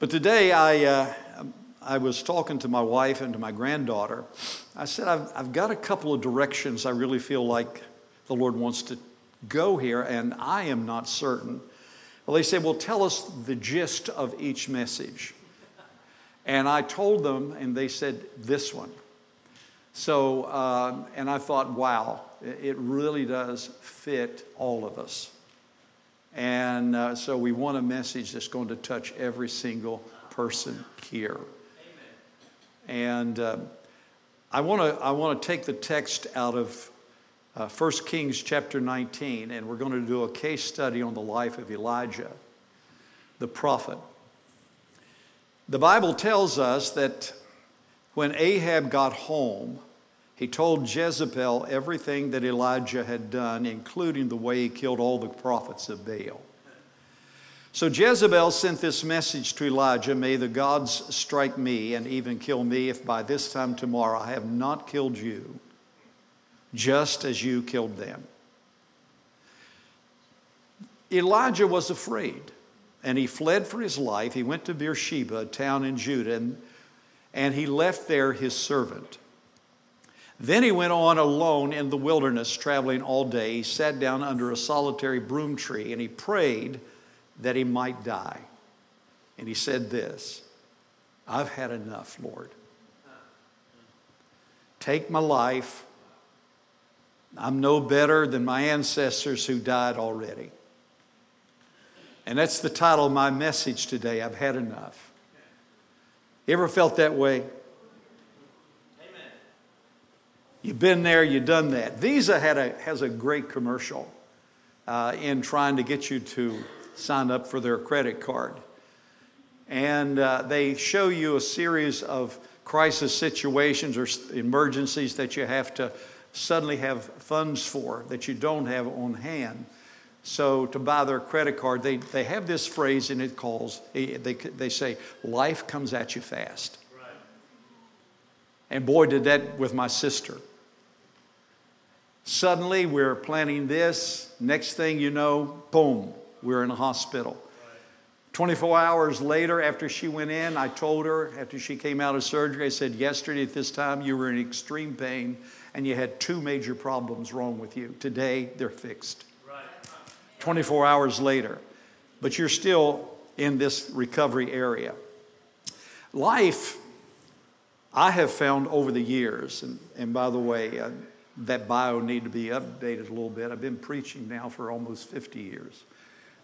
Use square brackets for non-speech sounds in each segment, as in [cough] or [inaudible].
But today I, uh, I was talking to my wife and to my granddaughter. I said, I've, I've got a couple of directions I really feel like the Lord wants to go here, and I am not certain. Well, they said, Well, tell us the gist of each message. And I told them, and they said, This one. So, uh, and I thought, wow, it really does fit all of us. And uh, so we want a message that's going to touch every single person here. And uh, I want to I want to take the text out of uh, 1 Kings chapter 19, and we're going to do a case study on the life of Elijah, the prophet. The Bible tells us that when Ahab got home, he told Jezebel everything that Elijah had done, including the way he killed all the prophets of Baal. So Jezebel sent this message to Elijah May the gods strike me and even kill me if by this time tomorrow I have not killed you, just as you killed them. Elijah was afraid and he fled for his life. He went to Beersheba, a town in Judah, and, and he left there his servant. Then he went on alone in the wilderness, traveling all day. He sat down under a solitary broom tree and he prayed that he might die. And he said this I've had enough, Lord. Take my life. I'm no better than my ancestors who died already. And that's the title of my message today. I've had enough. You ever felt that way? Amen. You've been there, you've done that. Visa had a, has a great commercial uh, in trying to get you to sign up for their credit card. And uh, they show you a series of crisis situations or emergencies that you have to suddenly have funds for that you don't have on hand. So to buy their credit card, they, they have this phrase and it calls, they, they say, life comes at you fast. Right. And boy, did that with my sister. Suddenly we're planning this. Next thing you know, boom, we're in a hospital. 24 hours later, after she went in, I told her, after she came out of surgery, I said, Yesterday at this time, you were in extreme pain and you had two major problems wrong with you. Today, they're fixed. 24 hours later, but you're still in this recovery area. Life, I have found over the years, and, and by the way, uh, that bio need to be updated a little bit. I've been preaching now for almost 50 years.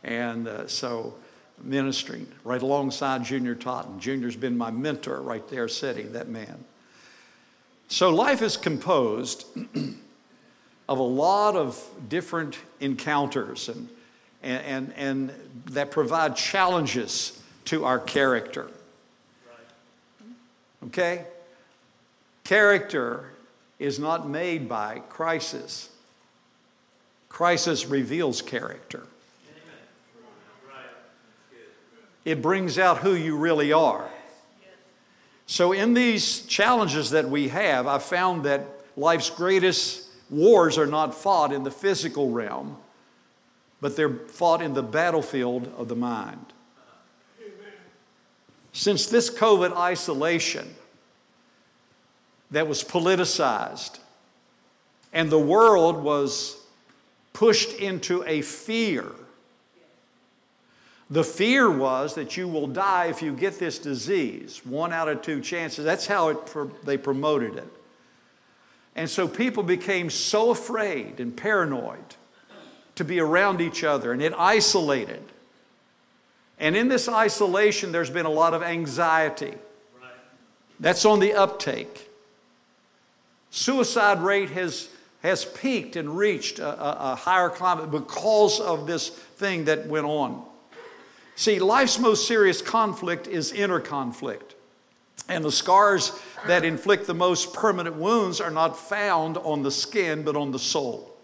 And uh, so, ministering right alongside Junior Totten. Junior's been my mentor right there, sitting, that man. So, life is composed [clears throat] of a lot of different encounters and, and, and, and that provide challenges to our character. Okay? Character is not made by crisis. Crisis reveals character. it brings out who you really are. So, in these challenges that we have, I've found that life's greatest wars are not fought in the physical realm, but they're fought in the battlefield of the mind. Since this COVID isolation that was politicized and the world was pushed into a fear the fear was that you will die if you get this disease. One out of two chances. That's how it, they promoted it. And so people became so afraid and paranoid to be around each other, and it isolated. And in this isolation, there's been a lot of anxiety. That's on the uptake. Suicide rate has, has peaked and reached a, a, a higher climate because of this thing that went on. See, life's most serious conflict is inner conflict. And the scars that inflict the most permanent wounds are not found on the skin, but on the soul.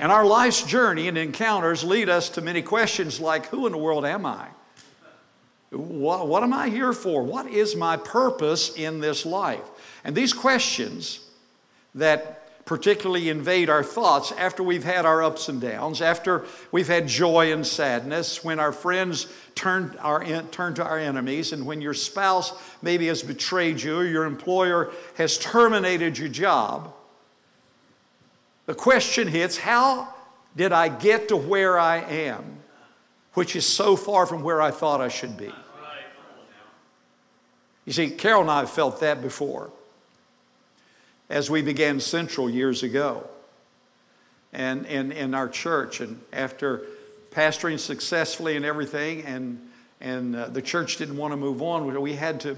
And our life's journey and encounters lead us to many questions like Who in the world am I? What, what, am I here for? What is my purpose in this life? And these questions that particularly invade our thoughts after we've had our ups and downs, after we've had joy and sadness, when our friends turn, our, turn to our enemies, and when your spouse maybe has betrayed you or your employer has terminated your job. The question hits how did I get to where I am, which is so far from where I thought I should be? You see, Carol and I have felt that before as we began Central years ago and in our church. And after pastoring successfully and everything, and, and uh, the church didn't want to move on, we had to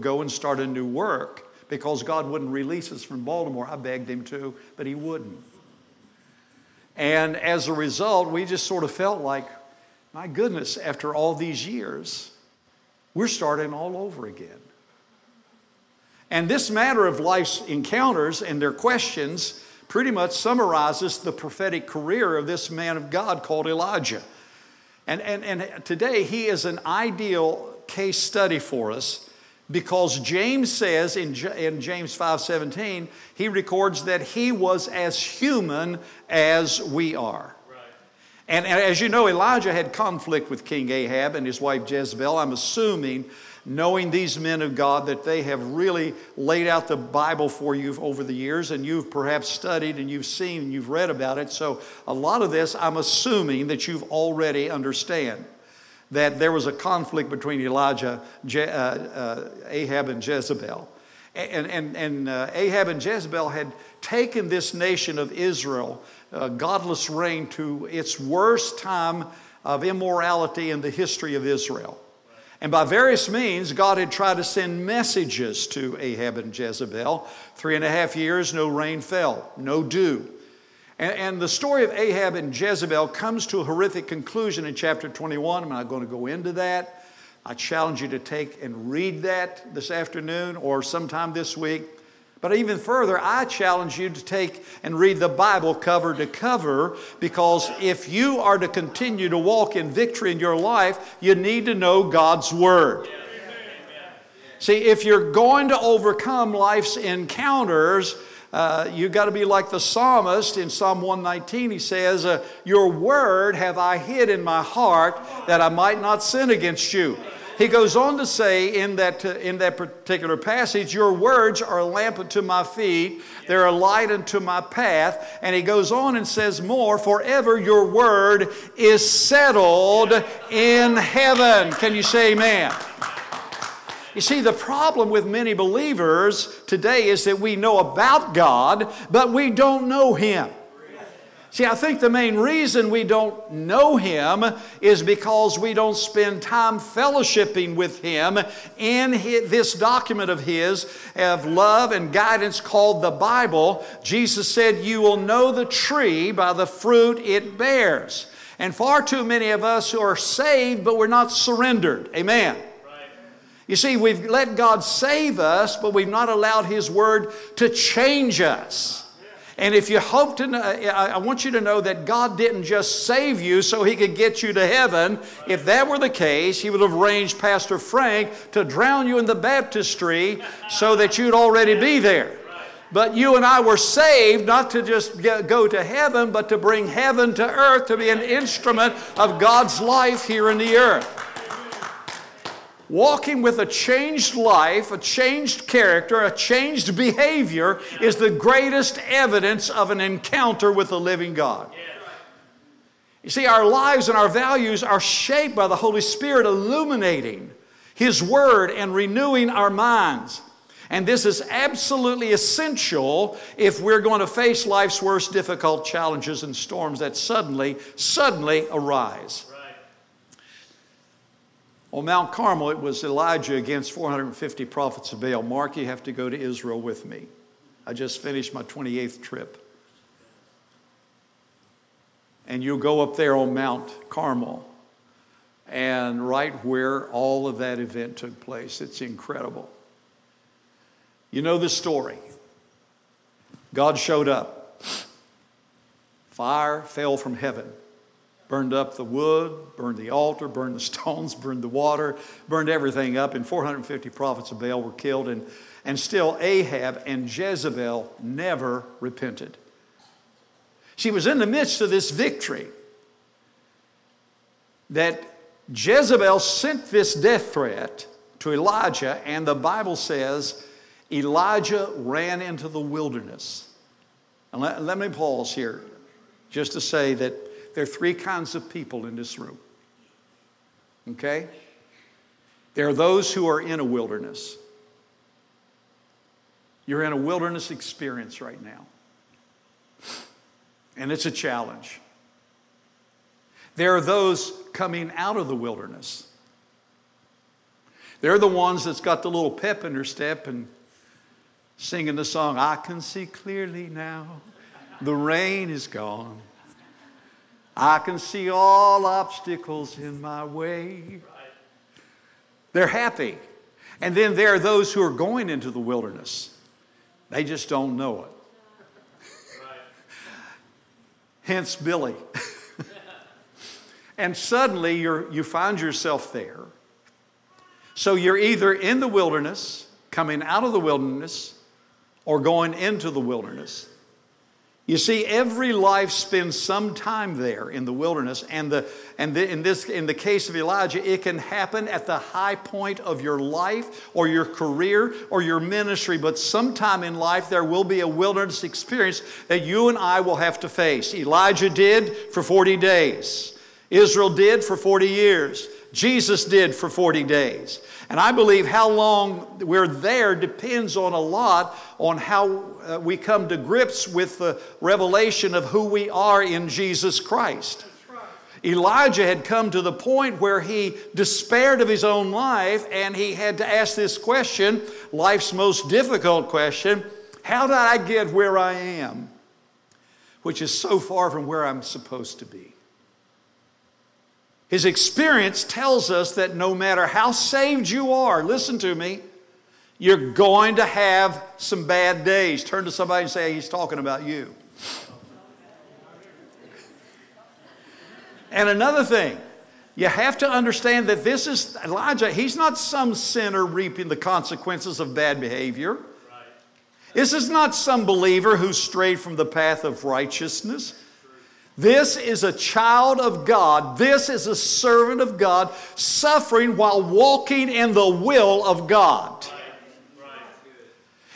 go and start a new work because God wouldn't release us from Baltimore. I begged him to, but he wouldn't. And as a result, we just sort of felt like, my goodness, after all these years, we're starting all over again. And this matter of life's encounters and their questions pretty much summarizes the prophetic career of this man of God called Elijah. And, and, and today he is an ideal case study for us because James says in, in James 5:17 he records that he was as human as we are. And, and as you know, Elijah had conflict with King Ahab and his wife Jezebel. I'm assuming knowing these men of God that they have really laid out the Bible for you over the years, and you've perhaps studied and you've seen and you've read about it. So, a lot of this, I'm assuming that you've already understand that there was a conflict between Elijah, Je- uh, uh, Ahab, and Jezebel. And, and, and uh, Ahab and Jezebel had taken this nation of Israel, uh, godless reign, to its worst time of immorality in the history of Israel. And by various means, God had tried to send messages to Ahab and Jezebel. Three and a half years, no rain fell, no dew. And, and, the story of Ahab and Jezebel comes to a horrific conclusion in chapter 21. I'm not going to go into that. I challenge you to take and read that this afternoon or sometime this week. But even further, I challenge you to take and read the Bible cover to cover because if you are to continue to walk in victory in your life, you need to know God's Word. See, if you're going to overcome life's encounters, uh, you've got to be like the psalmist in Psalm 119. He says, uh, Your word have I hid in my heart that I might not sin against you. He goes on to say in that, uh, in that particular passage, Your words are a lamp unto my feet, they're a light unto my path. And he goes on and says more, Forever your word is settled in heaven. Can you say amen? You see, the problem with many believers today is that we know about God, but we don't know Him. See, I think the main reason we don't know Him is because we don't spend time fellowshipping with Him in this document of His of love and guidance called the Bible. Jesus said, You will know the tree by the fruit it bears. And far too many of us who are saved, but we're not surrendered. Amen. You see, we've let God save us, but we've not allowed His Word to change us. And if you hope to know, I want you to know that God didn't just save you so he could get you to heaven. If that were the case, he would have arranged Pastor Frank to drown you in the baptistry so that you'd already be there. But you and I were saved not to just get, go to heaven, but to bring heaven to earth, to be an instrument of God's life here in the earth. Walking with a changed life, a changed character, a changed behavior is the greatest evidence of an encounter with the living God. You see, our lives and our values are shaped by the Holy Spirit illuminating His Word and renewing our minds. And this is absolutely essential if we're going to face life's worst difficult challenges and storms that suddenly, suddenly arise. On Mount Carmel, it was Elijah against 450 prophets of Baal. Mark, you have to go to Israel with me. I just finished my 28th trip. And you'll go up there on Mount Carmel and right where all of that event took place. It's incredible. You know the story. God showed up. Fire fell from heaven burned up the wood, burned the altar, burned the [laughs] stones, burned the water, burned everything up, and 450 prophets of Baal were killed. And, and still, Ahab and Jezebel never repented. She was in the midst of this victory that Jezebel sent this death threat to Elijah, and the Bible says Elijah ran into the wilderness. And let, let me pause here just to say that there are three kinds of people in this room. Okay? There are those who are in a wilderness. You're in a wilderness experience right now, and it's a challenge. There are those coming out of the wilderness. They're the ones that's got the little pep in their step and singing the song, I can see clearly now, the rain is gone. I can see all obstacles in my way. They're happy. And then there are those who are going into the wilderness. They just don't know it. Hence Billy. [laughs] and suddenly you're, you find yourself there. So you're either in the wilderness, coming out of the wilderness, or going into the wilderness. You see, every life spends some time there in the wilderness, and, the, and the, in, this, in the case of Elijah, it can happen at the high point of your life or your career or your ministry, but sometime in life there will be a wilderness experience that you and I will have to face. Elijah did for 40 days, Israel did for 40 years, Jesus did for 40 days. And I believe how long we're there depends on a lot on how uh, we come to grips with the revelation of who we are in Jesus Christ. Elijah had come to the point where he despaired of his own life and he had to ask this question, life's most difficult question How did I get where I am? Which is so far from where I'm supposed to be. His experience tells us that no matter how saved you are, listen to me, you're going to have some bad days. Turn to somebody and say, He's talking about you. And another thing, you have to understand that this is Elijah, he's not some sinner reaping the consequences of bad behavior. This is not some believer who strayed from the path of righteousness. This is a child of God. This is a servant of God suffering while walking in the will of God.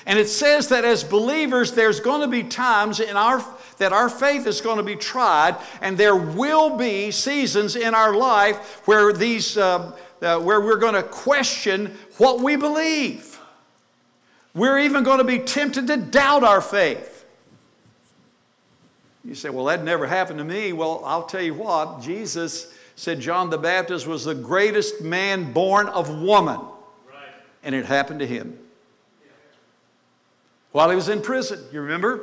And it says that as believers, there's going to be times in our that our faith is going to be tried, and there will be seasons in our life where these uh, uh, where we're going to question what we believe. We're even going to be tempted to doubt our faith. You say, well, that never happened to me. Well, I'll tell you what, Jesus said John the Baptist was the greatest man born of woman. Right. And it happened to him. While he was in prison, you remember?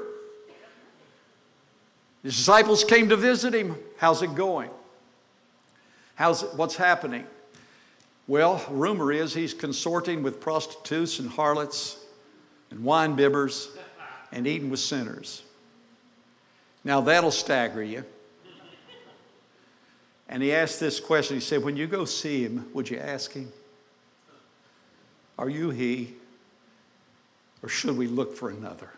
His disciples came to visit him. How's it going? How's it, what's happening? Well, rumor is he's consorting with prostitutes and harlots and wine bibbers and eating with sinners. Now that'll stagger you. And he asked this question. He said, When you go see him, would you ask him, Are you he? Or should we look for another?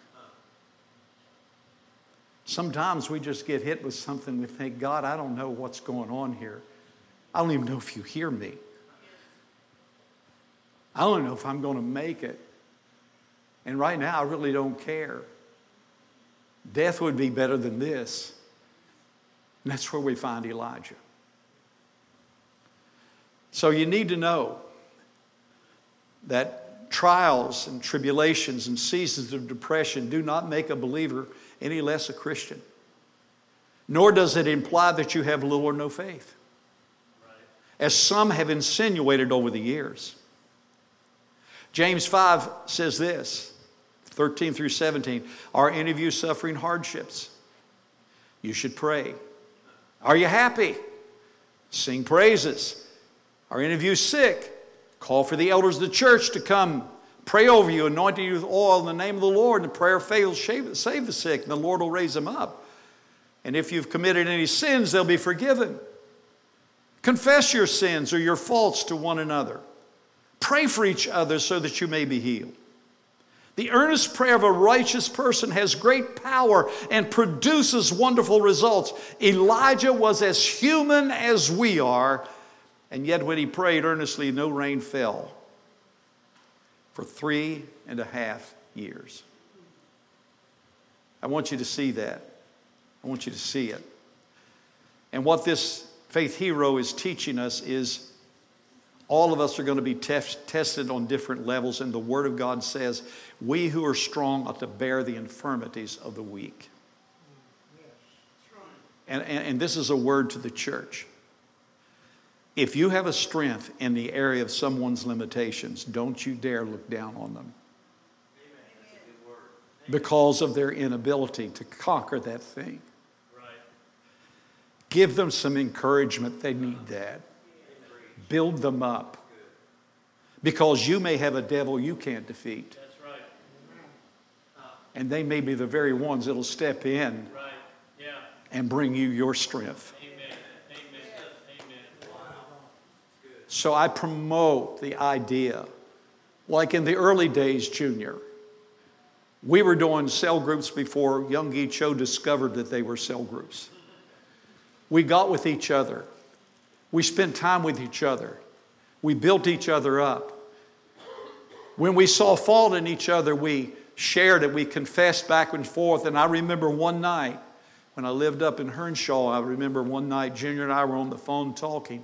Sometimes we just get hit with something we think, God, I don't know what's going on here. I don't even know if you hear me. I don't know if I'm going to make it. And right now, I really don't care. Death would be better than this. And that's where we find Elijah. So you need to know that trials and tribulations and seasons of depression do not make a believer any less a Christian. Nor does it imply that you have little or no faith, as some have insinuated over the years. James 5 says this 13 through 17. Are any of you suffering hardships? You should pray. Are you happy? Sing praises. Are any of you sick? Call for the elders of the church to come pray over you, anointing you with oil in the name of the Lord. And the prayer of faith save the sick, and the Lord will raise them up. And if you've committed any sins, they'll be forgiven. Confess your sins or your faults to one another. Pray for each other so that you may be healed. The earnest prayer of a righteous person has great power and produces wonderful results. Elijah was as human as we are, and yet when he prayed earnestly, no rain fell for three and a half years. I want you to see that. I want you to see it. And what this faith hero is teaching us is all of us are going to be test, tested on different levels, and the Word of God says, We who are strong ought to bear the infirmities of the weak. And, and, and this is a word to the church. If you have a strength in the area of someone's limitations, don't you dare look down on them because of their inability to conquer that thing. Give them some encouragement. They need that. Build them up. Because you may have a devil you can't defeat. And they may be the very ones that'll step in and bring you your strength. So I promote the idea, like in the early days, Junior, we were doing cell groups before Yonggi Cho discovered that they were cell groups. We got with each other. We spent time with each other. We built each other up. When we saw fault in each other, we shared it. We confessed back and forth. And I remember one night when I lived up in Hernshaw, I remember one night Junior and I were on the phone talking.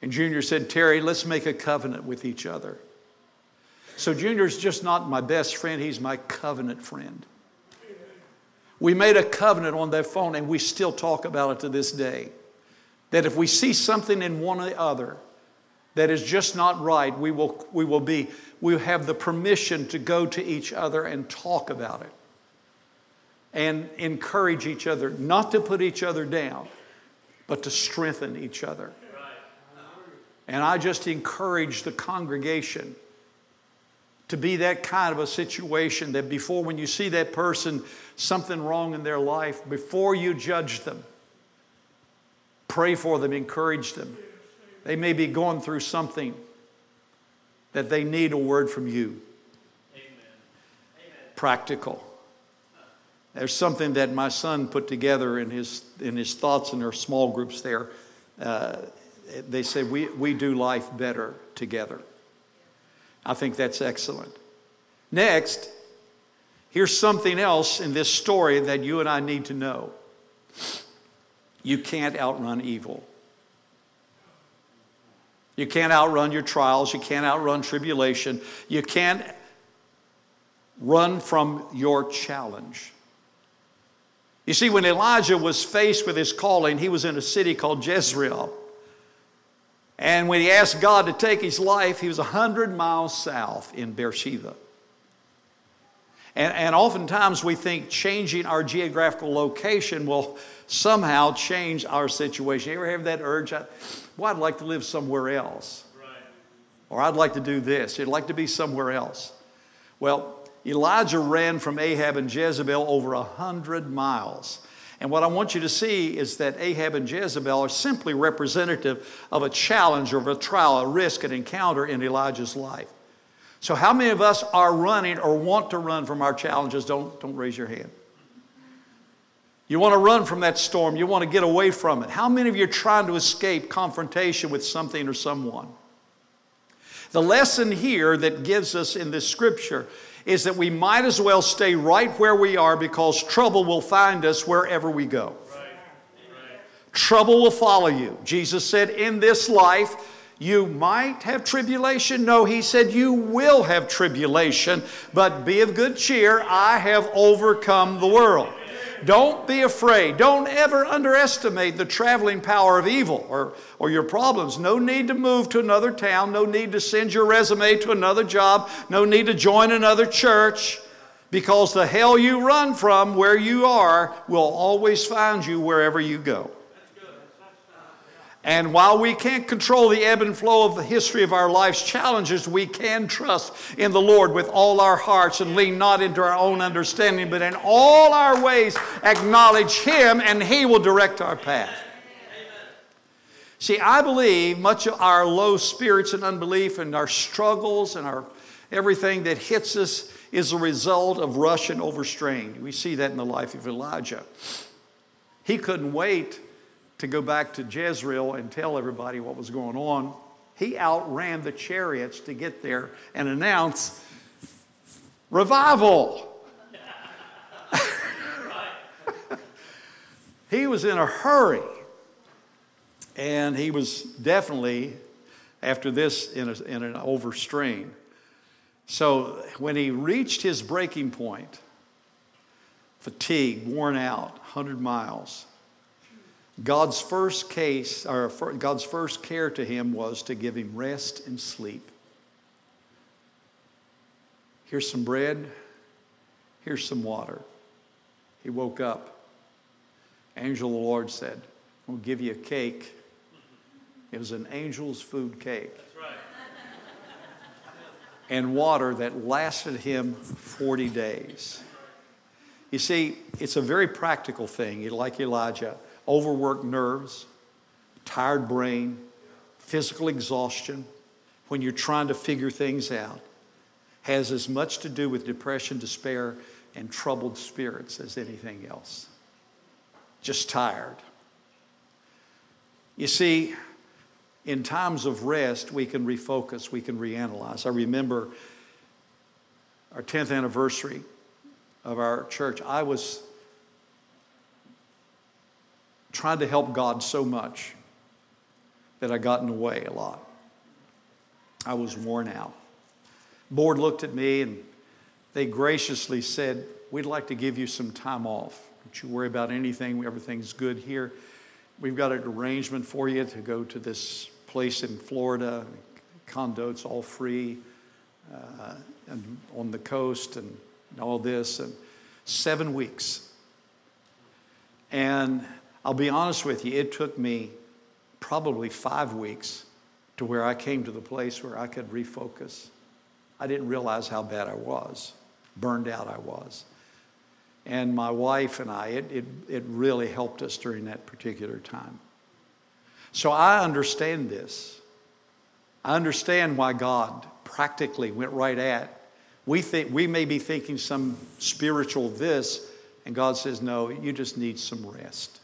And Junior said, Terry, let's make a covenant with each other. So Junior's just not my best friend, he's my covenant friend. We made a covenant on that phone and we still talk about it to this day. That if we see something in one or the other that is just not right, we will, we will be, we have the permission to go to each other and talk about it and encourage each other, not to put each other down, but to strengthen each other. And I just encourage the congregation to be that kind of a situation that before, when you see that person, something wrong in their life, before you judge them, pray for them, encourage them. They may be going through something that they need a word from you. Amen. Practical. There's something that my son put together in his, in his thoughts in our small groups there. Uh, they say, we, we do life better together. I think that's excellent. Next, here's something else in this story that you and I need to know you can't outrun evil. You can't outrun your trials. You can't outrun tribulation. You can't run from your challenge. You see, when Elijah was faced with his calling, he was in a city called Jezreel. And when he asked God to take his life, he was 100 miles south in Beersheba. And, and oftentimes we think changing our geographical location will somehow change our situation. You ever have that urge? well, I'd like to live somewhere else. Right. Or I'd like to do this. I'd like to be somewhere else. Well, Elijah ran from Ahab and Jezebel over a hundred miles. And what I want you to see is that Ahab and Jezebel are simply representative of a challenge or of a trial, a risk, an encounter in Elijah's life. So, how many of us are running or want to run from our challenges? Don't, don't raise your hand. You want to run from that storm, you want to get away from it. How many of you are trying to escape confrontation with something or someone? The lesson here that gives us in this scripture is that we might as well stay right where we are because trouble will find us wherever we go. Trouble will follow you. Jesus said, In this life, you might have tribulation. No, he said, You will have tribulation, but be of good cheer. I have overcome the world. Don't be afraid. Don't ever underestimate the traveling power of evil or, or your problems. No need to move to another town. No need to send your resume to another job. No need to join another church because the hell you run from where you are will always find you wherever you go. And while we can't control the ebb and flow of the history of our life's challenges, we can trust in the Lord with all our hearts and lean not into our own understanding, but in all our ways acknowledge Him and He will direct our path. See, I believe much of our low spirits and unbelief and our struggles and our everything that hits us is a result of rush and overstrain. We see that in the life of Elijah. He couldn't wait to go back to Jezreel and tell everybody what was going on. He outran the chariots to get there and announce revival. [laughs] he was in a hurry. And he was definitely, after this, in, a, in an overstrain. So when he reached his breaking point, fatigue, worn out, 100 miles, God's first case, or God's first care to him was to give him rest and sleep. Here's some bread, here's some water. He woke up. Angel of the Lord said, We'll give you a cake it was an angel's food cake. Right. and water that lasted him 40 days. You see, it's a very practical thing, like Elijah. Overworked nerves, tired brain, physical exhaustion when you're trying to figure things out has as much to do with depression, despair, and troubled spirits as anything else. Just tired. You see, in times of rest, we can refocus, we can reanalyze. I remember our 10th anniversary of our church. I was trying to help God so much that I got in the way a lot. I was worn out. Board looked at me and they graciously said, We'd like to give you some time off. Don't you worry about anything, everything's good here. We've got an arrangement for you to go to this place in Florida, condo, it's all free, uh, and on the coast, and all this, and seven weeks. And I'll be honest with you, it took me probably five weeks to where I came to the place where I could refocus. I didn't realize how bad I was, burned out I was. And my wife and I, it, it, it really helped us during that particular time. So I understand this. I understand why God practically went right at. We, think, we may be thinking some spiritual this, and God says, no, you just need some rest.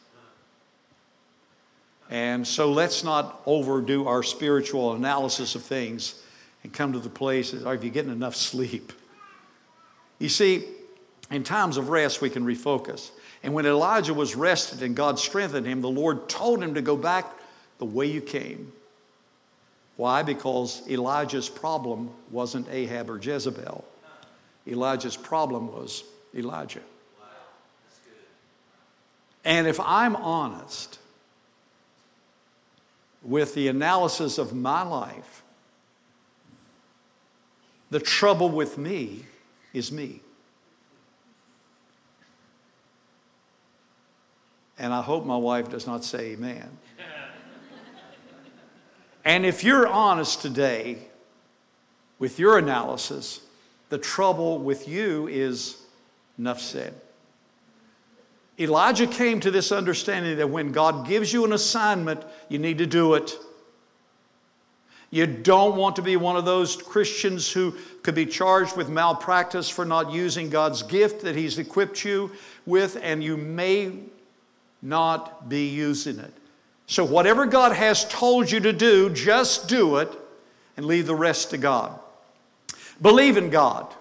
And so let's not overdo our spiritual analysis of things and come to the place, are you getting enough sleep? You see, in times of rest, we can refocus. And when Elijah was rested and God strengthened him, the Lord told him to go back the way you came. Why? Because Elijah's problem wasn't Ahab or Jezebel. Elijah's problem was Elijah. And if I'm honest with the analysis of my life, the trouble with me is me. And I hope my wife does not say amen. [laughs] And if you're honest today with your analysis, the trouble with you is enough said. Elijah came to this understanding that when God gives you an assignment, you need to do it. You don't want to be one of those Christians who could be charged with malpractice for not using God's gift that He's equipped you with, and you may not be using it. So, whatever God has told you to do, just do it and leave the rest to God. Believe in God.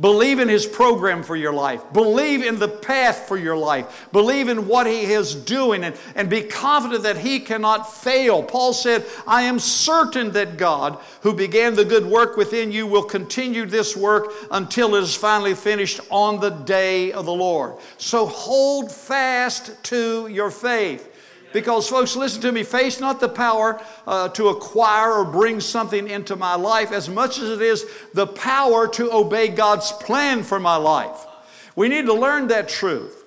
Believe in His program for your life. Believe in the path for your life. Believe in what He is doing and, and be confident that He cannot fail. Paul said, I am certain that God, who began the good work within you, will continue this work until it is finally finished on the day of the Lord. So hold fast to your faith. Because, folks, listen to me, faith's not the power uh, to acquire or bring something into my life as much as it is the power to obey God's plan for my life. We need to learn that truth.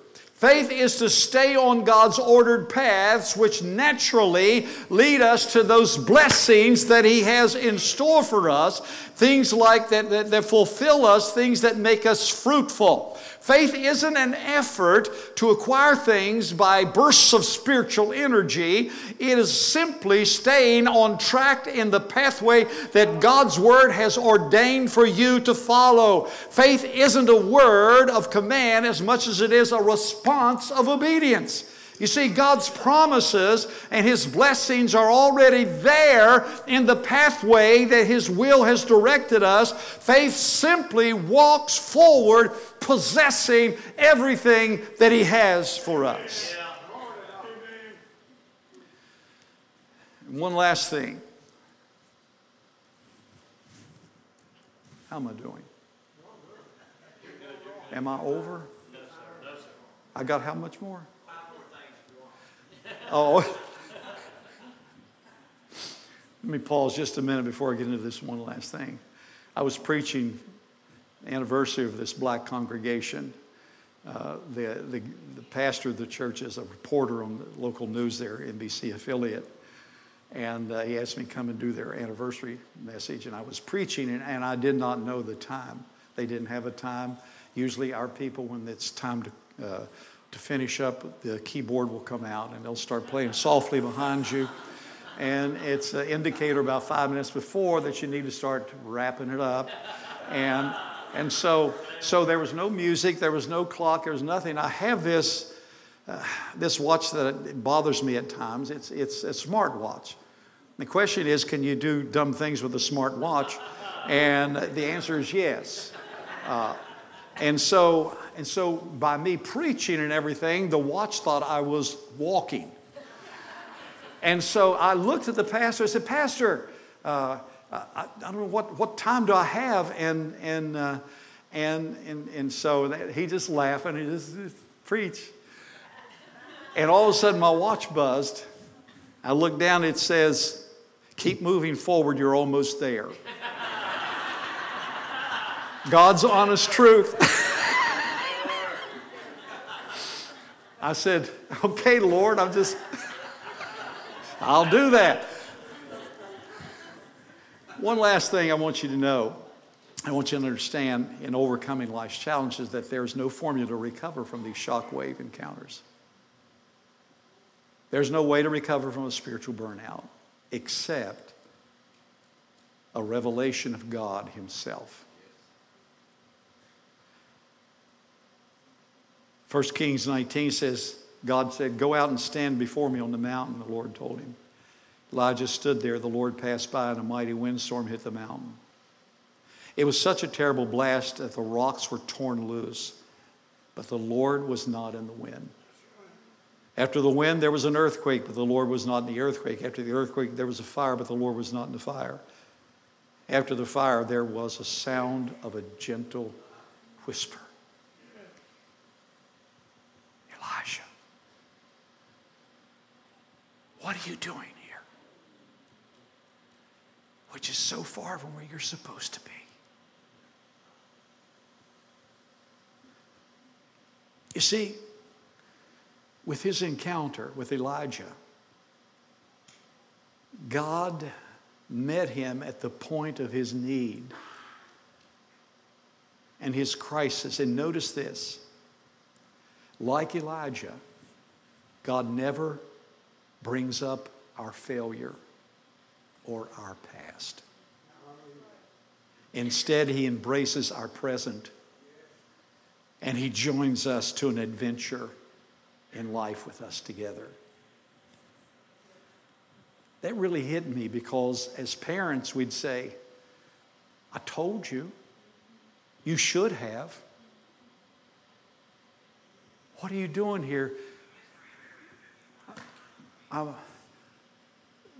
Faith is to stay on God's ordered paths, which naturally lead us to those blessings that He has in store for us, things like that, that, that fulfill us, things that make us fruitful. Faith isn't an effort to acquire things by bursts of spiritual energy. It is simply staying on track in the pathway that God's Word has ordained for you to follow. Faith isn't a word of command as much as it is a response of obedience. You see, God's promises and His blessings are already there in the pathway that His will has directed us. Faith simply walks forward, possessing everything that He has for us. One last thing. How am I doing? Am I over? I got how much more? Oh. Let me pause just a minute before I get into this one last thing. I was preaching anniversary of this black congregation. Uh, the, the, the, pastor of the church is a reporter on the local news there, NBC affiliate. And uh, he asked me to come and do their anniversary message. And I was preaching, and, and I did not know the time. They didn't have a time. Usually, our people, when it's time to uh, to finish up, the keyboard will come out and they'll start playing softly behind you. And it's an indicator about five minutes before that you need to start wrapping it up. And, and so, so there was no music, there was no clock, there was nothing. I have this, uh, this watch that bothers me at times. It's, it's a smart watch. The question is, can you do dumb things with a smart watch? And the answer is yes. Uh, and so, and so by me preaching and everything, the watch thought I was walking. And so I looked at the pastor. I said, Pastor, uh, I, I, don't know what, what time do I have? And, and, uh, and, and, and so he just laughed and he just, just preached. And all of a sudden my watch buzzed. I looked down, it says, Keep moving forward, you're almost there. God's honest truth. I said, Okay, Lord, I'm just, I'll do that. One last thing I want you to know. I want you to understand in overcoming life's challenges that there's no formula to recover from these shockwave encounters. There's no way to recover from a spiritual burnout except a revelation of God Himself. 1 Kings 19 says, God said, Go out and stand before me on the mountain, the Lord told him. Elijah stood there. The Lord passed by, and a mighty windstorm hit the mountain. It was such a terrible blast that the rocks were torn loose, but the Lord was not in the wind. After the wind, there was an earthquake, but the Lord was not in the earthquake. After the earthquake, there was a fire, but the Lord was not in the fire. After the fire, there was a sound of a gentle whisper. What are you doing here? Which is so far from where you're supposed to be. You see, with his encounter with Elijah, God met him at the point of his need and his crisis. And notice this like Elijah, God never brings up our failure or our past. Instead, he embraces our present and he joins us to an adventure in life with us together. That really hit me because as parents, we'd say, I told you, you should have. What are you doing here? I,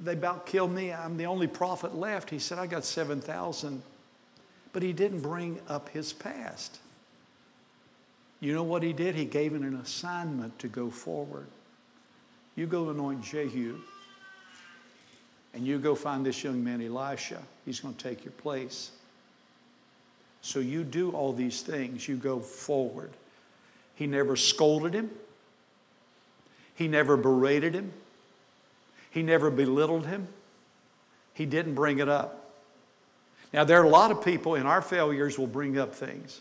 they about killed me. I'm the only prophet left. He said, I got 7,000. But he didn't bring up his past. You know what he did? He gave it an assignment to go forward. You go anoint Jehu, and you go find this young man, Elisha. He's going to take your place. So you do all these things. You go forward. He never scolded him. He never berated him, he never belittled him, he didn't bring it up. Now, there are a lot of people in our failures will bring up things.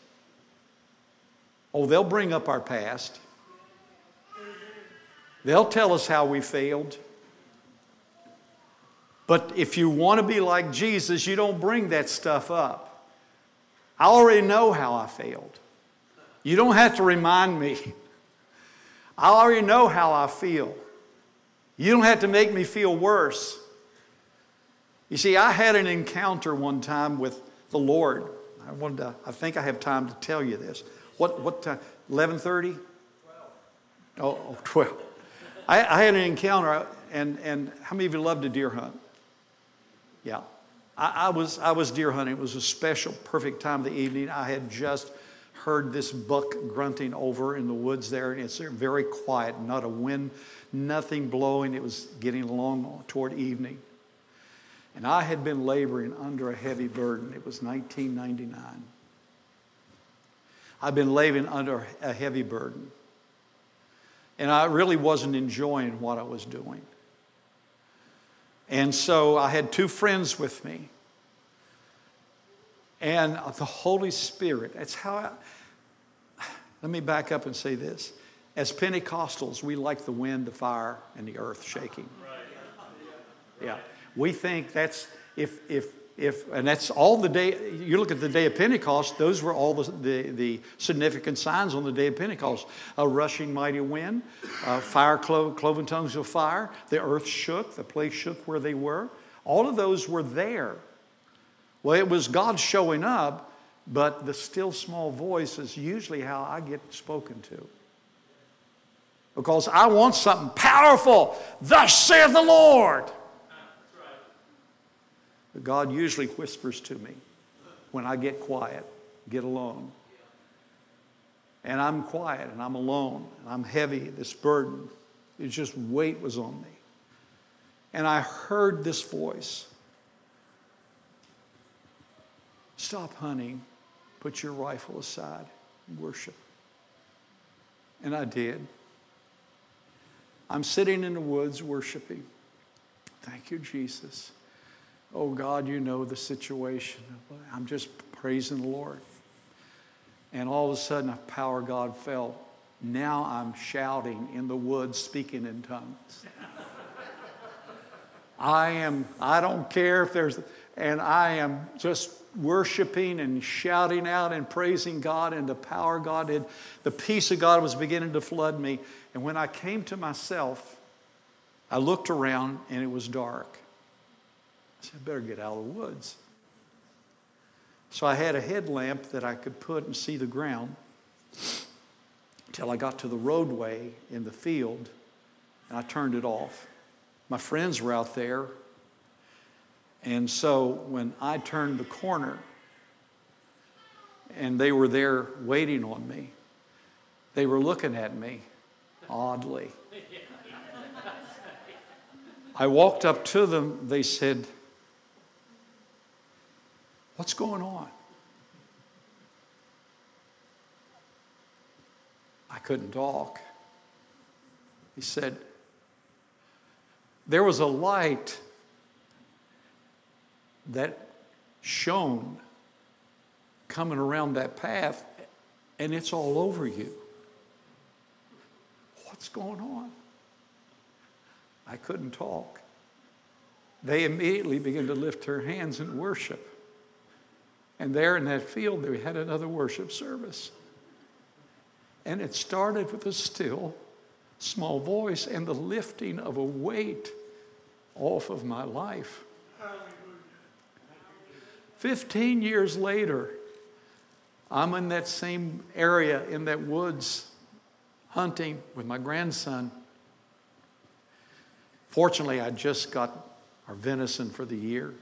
Oh, they'll bring up our past. They'll tell us how we failed. But if you want to be like Jesus, you don't bring that stuff up. I already know how I failed. You don't have to remind me. [laughs] I already know how I feel. You don't have to make me feel worse. You see, I had an encounter one time with the Lord. I wanted to, I think I have time to tell you this. What, what time? 11.30? 12. Oh, 12. I, I had an encounter, and, and how many of you love to deer hunt? Yeah. I, I, was, I was deer hunting. It was a special, perfect time of the evening. I had just heard this buck grunting over in the woods there, and it's very quiet, not a wind, nothing blowing. It was getting along toward evening. And I had been laboring under a heavy burden. It was 1999. I've been laboring under a heavy burden. And I really wasn't enjoying what I was doing. And so I had two friends with me. And the Holy Spirit, that's how I, let me back up and say this. As Pentecostals, we like the wind, the fire, and the earth shaking. Yeah. We think that's, if, if, if, and that's all the day, you look at the day of Pentecost, those were all the, the, the significant signs on the day of Pentecost. A rushing mighty wind, uh, fire, clo- cloven tongues of fire, the earth shook, the place shook where they were. All of those were there. Well, it was God showing up, but the still small voice is usually how I get spoken to. Because I want something powerful. Thus saith the Lord. But God usually whispers to me when I get quiet, get alone. And I'm quiet and I'm alone and I'm heavy, this burden. It's just weight was on me. And I heard this voice Stop hunting, put your rifle aside, and worship. And I did. I'm sitting in the woods worshiping. Thank you, Jesus. Oh God, you know the situation. I'm just praising the Lord. And all of a sudden, a power God fell. Now I'm shouting in the woods, speaking in tongues. I am, I don't care if there's, and I am just worshiping and shouting out and praising God and the power God had. The peace of God was beginning to flood me. And when I came to myself, I looked around and it was dark. I said, I better get out of the woods. So I had a headlamp that I could put and see the ground until I got to the roadway in the field and I turned it off. My friends were out there. And so when I turned the corner and they were there waiting on me, they were looking at me oddly. I walked up to them. They said, What's going on? I couldn't talk. He said, There was a light that shone coming around that path, and it's all over you. What's going on? I couldn't talk. They immediately began to lift their hands in worship. And there in that field, they had another worship service. And it started with a still, small voice and the lifting of a weight off of my life. 15 years later, I'm in that same area in that woods hunting with my grandson. Fortunately, I just got our venison for the year.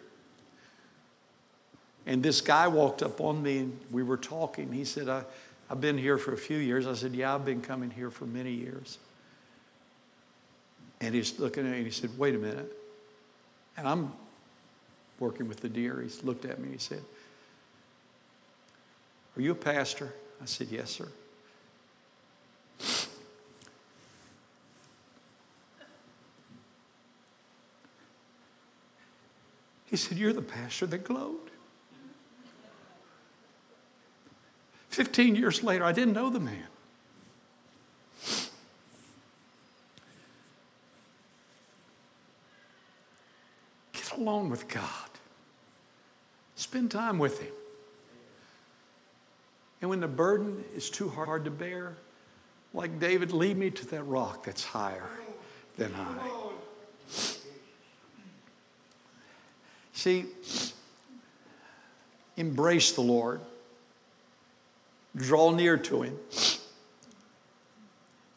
And this guy walked up on me and we were talking. He said, I, I've been here for a few years. I said, Yeah, I've been coming here for many years. And he's looking at me and he said, Wait a minute. And I'm working with the deer. He looked at me and he said, Are you a pastor? I said, Yes, sir. He said, You're the pastor that glowed. 15 years later, I didn't know the man. Get along with God spend time with Him. And when the burden is too hard to bear, like David, lead me to that rock that's higher than I. See, embrace the Lord, draw near to Him.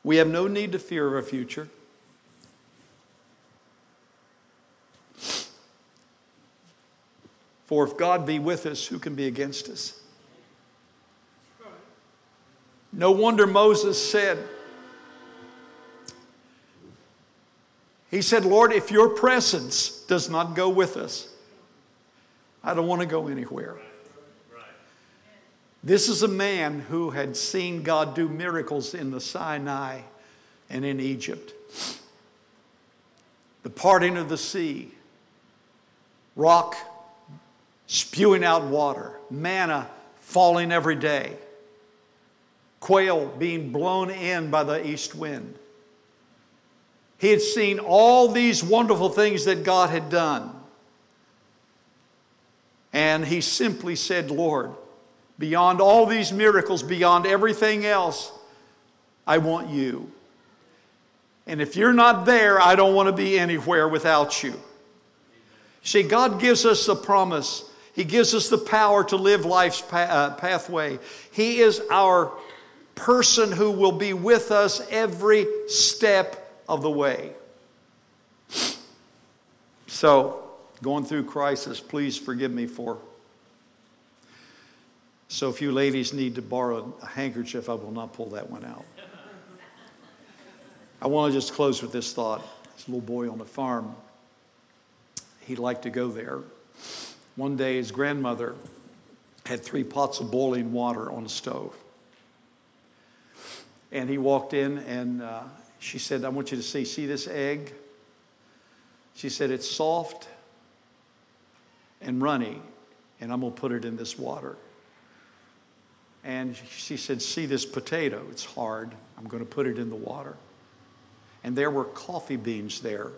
We have no need to fear of our future. For if God be with us, who can be against us? No wonder Moses said, He said, Lord, if your presence does not go with us, I don't want to go anywhere. This is a man who had seen God do miracles in the Sinai and in Egypt. The parting of the sea, rock spewing out water, manna falling every day quail being blown in by the east wind. He had seen all these wonderful things that God had done. And he simply said, Lord, beyond all these miracles, beyond everything else, I want you. And if you're not there, I don't want to be anywhere without you. See, God gives us a promise. He gives us the power to live life's uh, pathway. He is our person who will be with us every step of the way. So, going through crisis, please forgive me for. So, if you ladies need to borrow a handkerchief, I will not pull that one out. I want to just close with this thought. This little boy on the farm, he liked to go there. One day, his grandmother had three pots of boiling water on the stove. And he walked in and uh, she said, I want you to see, see this egg? She said, It's soft and runny, and I'm going to put it in this water. And she said, See this potato? It's hard. I'm going to put it in the water. And there were coffee beans there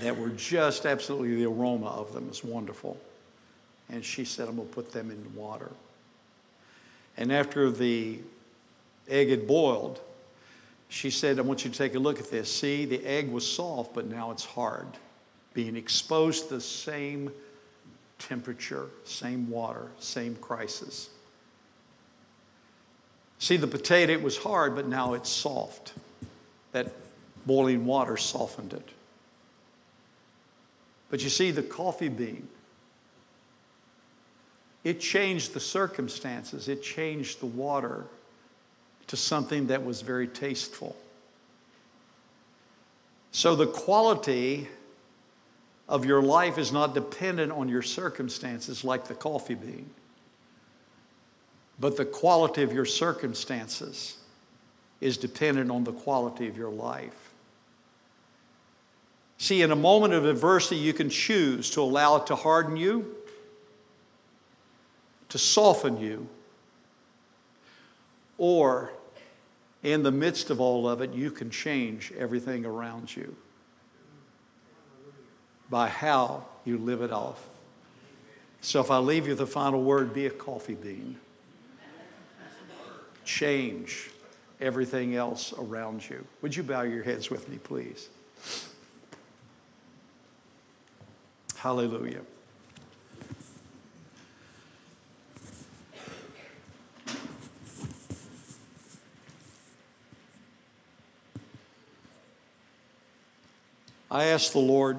that were just absolutely the aroma of them is wonderful. And she said, I'm going to put them in water. And after the egg had boiled, she said, I want you to take a look at this. See, the egg was soft, but now it's hard, being exposed to the same temperature, same water, same crisis. See, the potato, it was hard, but now it's soft. That boiling water softened it. But you see, the coffee bean, it changed the circumstances, it changed the water to something that was very tasteful. So the quality of your life is not dependent on your circumstances like the coffee bean, but the quality of your circumstances is dependent on the quality of your life. See, in a moment of adversity, you can choose to allow it to harden you, to soften you, or in the midst of all of it, you can change everything around you by how you live it off. So if I leave you the final word, be a coffee bean. Change everything else around you. Would you bow your heads with me, please? Hallelujah. I asked the Lord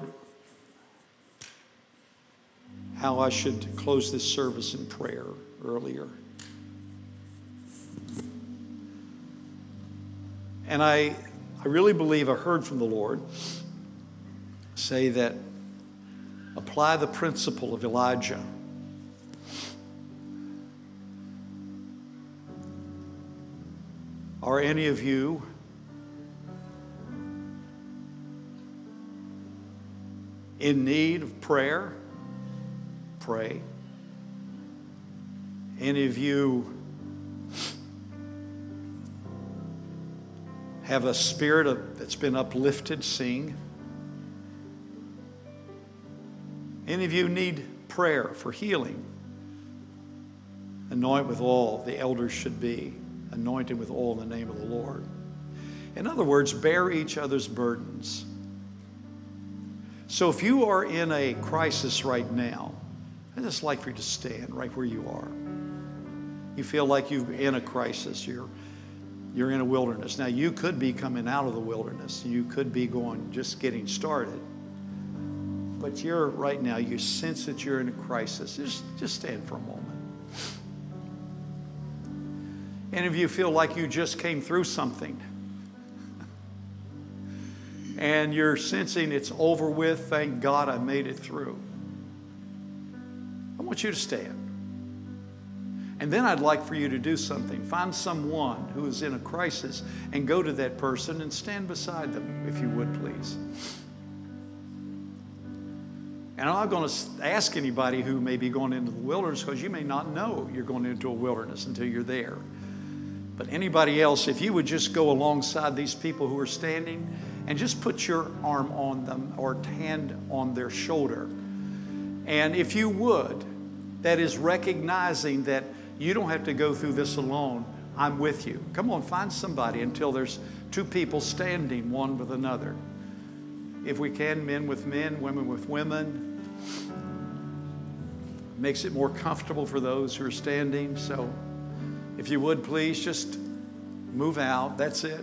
how I should close this service in prayer earlier. And I, I really believe I heard from the Lord say that apply the principle of Elijah. Are any of you in need of prayer, pray. Any of you have a spirit of, that's been uplifted, sing. Any of you need prayer for healing? Anoint with oil, the elders should be anointed with oil in the name of the Lord. In other words, bear each other's burdens. So if you are in a crisis right now, I'd just like for you to stand right where you are. You feel like you're in a crisis, you're, you're in a wilderness. Now, you could be coming out of the wilderness, you could be going, just getting started. But you're right now, you sense that you're in a crisis. Just, just stand for a moment. Any of you feel like you just came through something? and you're sensing it's over with, thank God I made it through. I want you to stand. And then I'd like for you to do something. Find someone who is in a crisis and go to that person and stand beside them, if you would, please. And I'm not going to ask anybody who may be going into the wilderness because you may not know you're going into a wilderness until you're there. But anybody else, if you would just go alongside these people who are standing and just put your arm on them or hand on their shoulder. And if you would, that is recognizing that you don't have to go through this alone. I'm with you. Come on, find somebody until there's two people standing one with another. If we can, men with men, women with women. Makes it more comfortable for those who are standing. So if you would please just move out. That's it.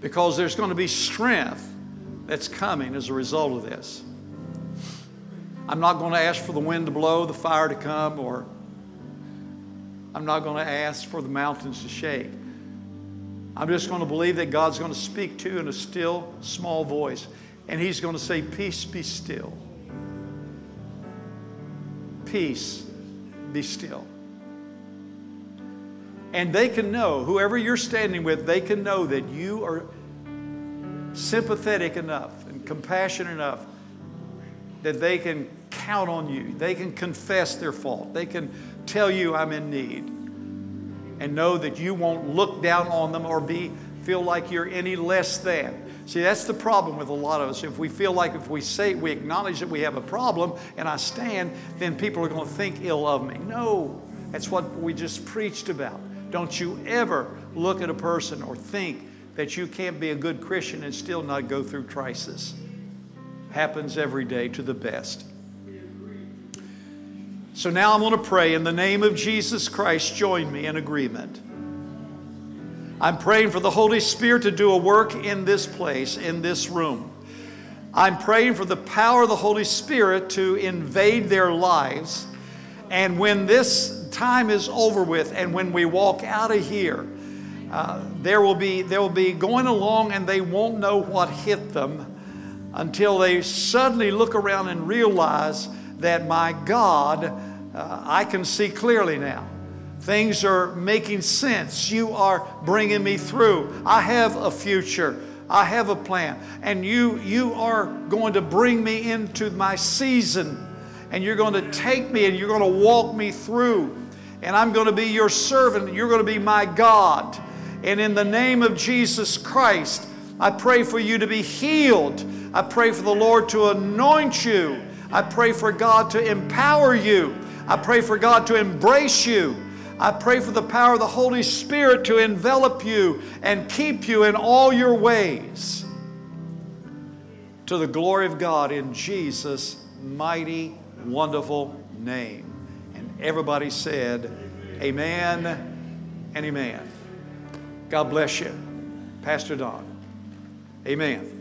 because there's going to be strength that's coming as a result of this. I'm not going to ask for the wind to blow, the fire to come, or I'm not going to ask for the mountains to shake. I'm just going to believe that God's going to speak to you in a still, small voice, and He's going to say, Peace, be still. Peace, be still. And they can know, whoever you're standing with, they can know that you are sympathetic enough and compassionate enough that they can count on you. They can confess their fault. They can tell you, I'm in need. And know that you won't look down on them or be feel like you're any less than. See, that's the problem with a lot of us. If we feel like if we say, we acknowledge that we have a problem and I stand, then people are going to think ill of me. No, that's what we just preached about. Don't you ever look at a person or think that you can't be a good Christian and still not go through crisis. Happens every day to the best. So now I'm going to pray in the name of Jesus Christ. Join me in agreement. I'm praying for the Holy Spirit to do a work in this place, in this room. I'm praying for the power of the Holy Spirit to invade their lives. And when this time is over with and when we walk out of here, uh, there will be they will be going along and they won't know what hit them until they suddenly look around and realize that my God, uh, I can see clearly now. Things are making sense. You are bringing me through. I have a future. I have a plan. And you, you are going to bring me into my season. And you're going to take me and you're going to walk me through and I'm going to be your servant. You're going to be my God. And in the name of Jesus Christ, I pray for you to be healed. I pray for the Lord to anoint you. I pray for God to empower you. I pray for God to embrace you. I pray for the power of the Holy Spirit to envelop you and keep you in all your ways. To the glory of God in Jesus' mighty, wonderful name. And everybody said, Amen and Amen. God bless you. Pastor Don. Amen.